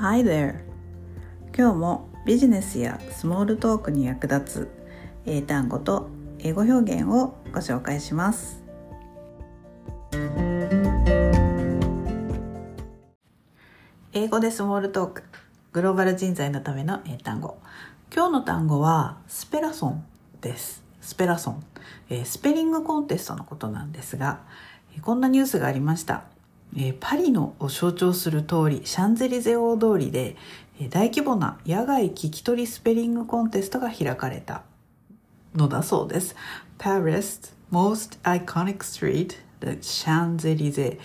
Hi there! 今日もビジネスやスモールトークに役立つ英単語と英語表現をご紹介します。英語でスモールトーク。グローバル人材のための英単語。今日の単語はスペラソンです。スペラソン、え、スペリングコンテストのことなんですがこんなニュースがありました。えパリのを象徴する通りシャンゼリゼ大通りで大規模な野外聞き取りスペリングコンテストが開かれたのだそうです。Paris' most iconic street, the Champs-Élysées,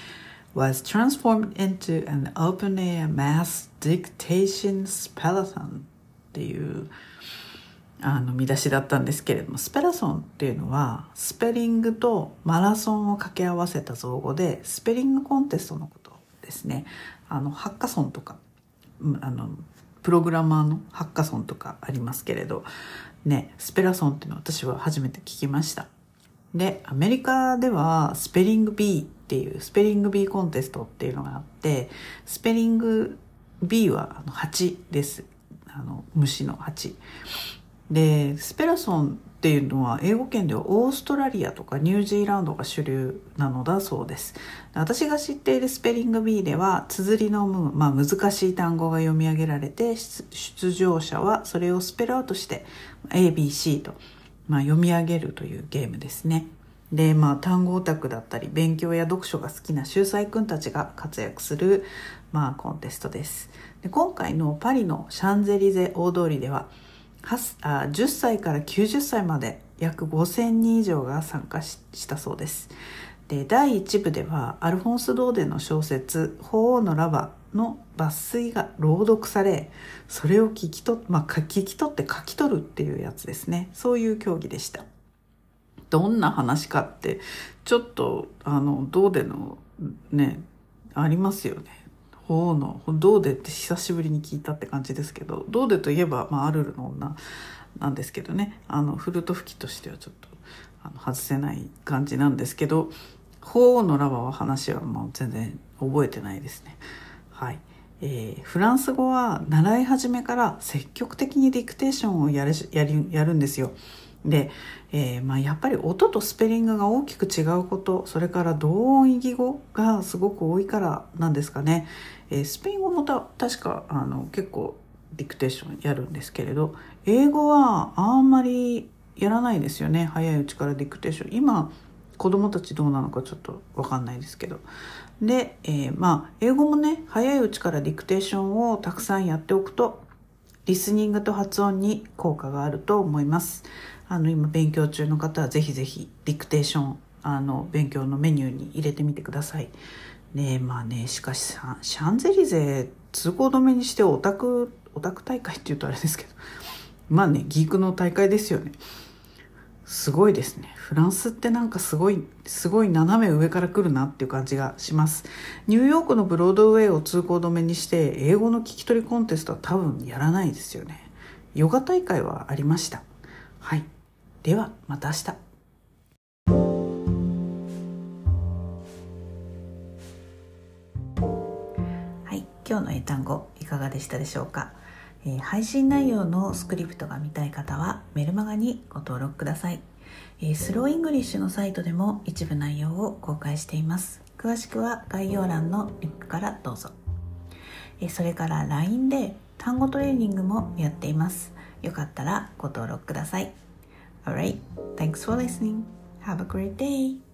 was transformed into an open-air mass dictation spellathon っていうあの見出しだったんですけれどもスペラソンっていうのはスペリングとマラソンを掛け合わせた造語でスペリングコンテストのことですね。あのハッカソンとかあのプログラマーのハッカソンとかありますけれどねスペラソンっていうのは私は初めて聞きました。でアメリカではスペリング B っていうスペリング B コンテストっていうのがあってスペリング B はあの8です。あの虫の8でスペラソンっていうのは英語圏ではオーストラリアとかニュージーランドが主流なのだそうです。私が知っているスペリング B では綴りの、まあ、難しい単語が読み上げられて出場者はそれをスペルアウトして ABC と、まあ、読み上げるというゲームですね。でまあ単語オタクだったり勉強や読書が好きな秀才くんたちが活躍する、まあ、コンテストです。で今回のパリのシャンゼリゼ大通りではあ10歳から90歳まで約5000人以上が参加したそうです。で第1部ではアルフォンス・ドーデの小説「鳳凰のラバ」の抜粋が朗読されそれを聞き取,、まあ、聞き取って書き取るっていうやつですね。そういう競技でした。どんな話かってちょっとあのドーデのねありますよね。方のドーデって久しぶりに聞いたって感じですけどドーデといえば、まあ、アルルの女なんですけどねあのフルート吹きとしてはちょっとあの外せない感じなんですけど鳳凰のラバーは話はもう全然覚えてないですね。はいえー、フランス語は習い始めから積極的にディクテーションをやるやるんですよ。で、えー、まあ、やっぱり音とスペリングが大きく違うことそれから同音異義語がすごく多いからなんですかね、えー、スペイン語もた確かあの結構ディクテーションやるんですけれど英語はあんまりやらないですよね。早いうちからディクテーション。今子供たちどうなのかちょっと分かんないですけど。で、えー、まあ英語もね早いうちからディクテーションをたくさんやっておくとリスニングと発音に効果があると思います。あの今勉強中の方はぜひぜひディクテーションあの勉強のメニューに入れてみてください。ねまあねしかしシャンゼリゼ通行止めにしてオタクオタク大会っていうとあれですけど。まあねギークの大会ですよね。すごいですね。フランスってなんかすごいすごい斜め上から来るなっていう感じがします。ニューヨークのブロードウェイを通行止めにして英語の聞き取りコンテストは多分やらないですよね。ヨガ大会はありました。はい。ではまた明日。今日の英単語いかがでしたでしょうか、え、配信内容のスクリプトが見たい方はメルマガにご登録ください、え、 Slow English のサイトでも一部内容を公開しています。詳しくは概要欄のリンクからどうぞ、え、それから LINE で単語トレーニングもやっています。よかったらご登録ください。Alright, thanks for listening. Have a great day.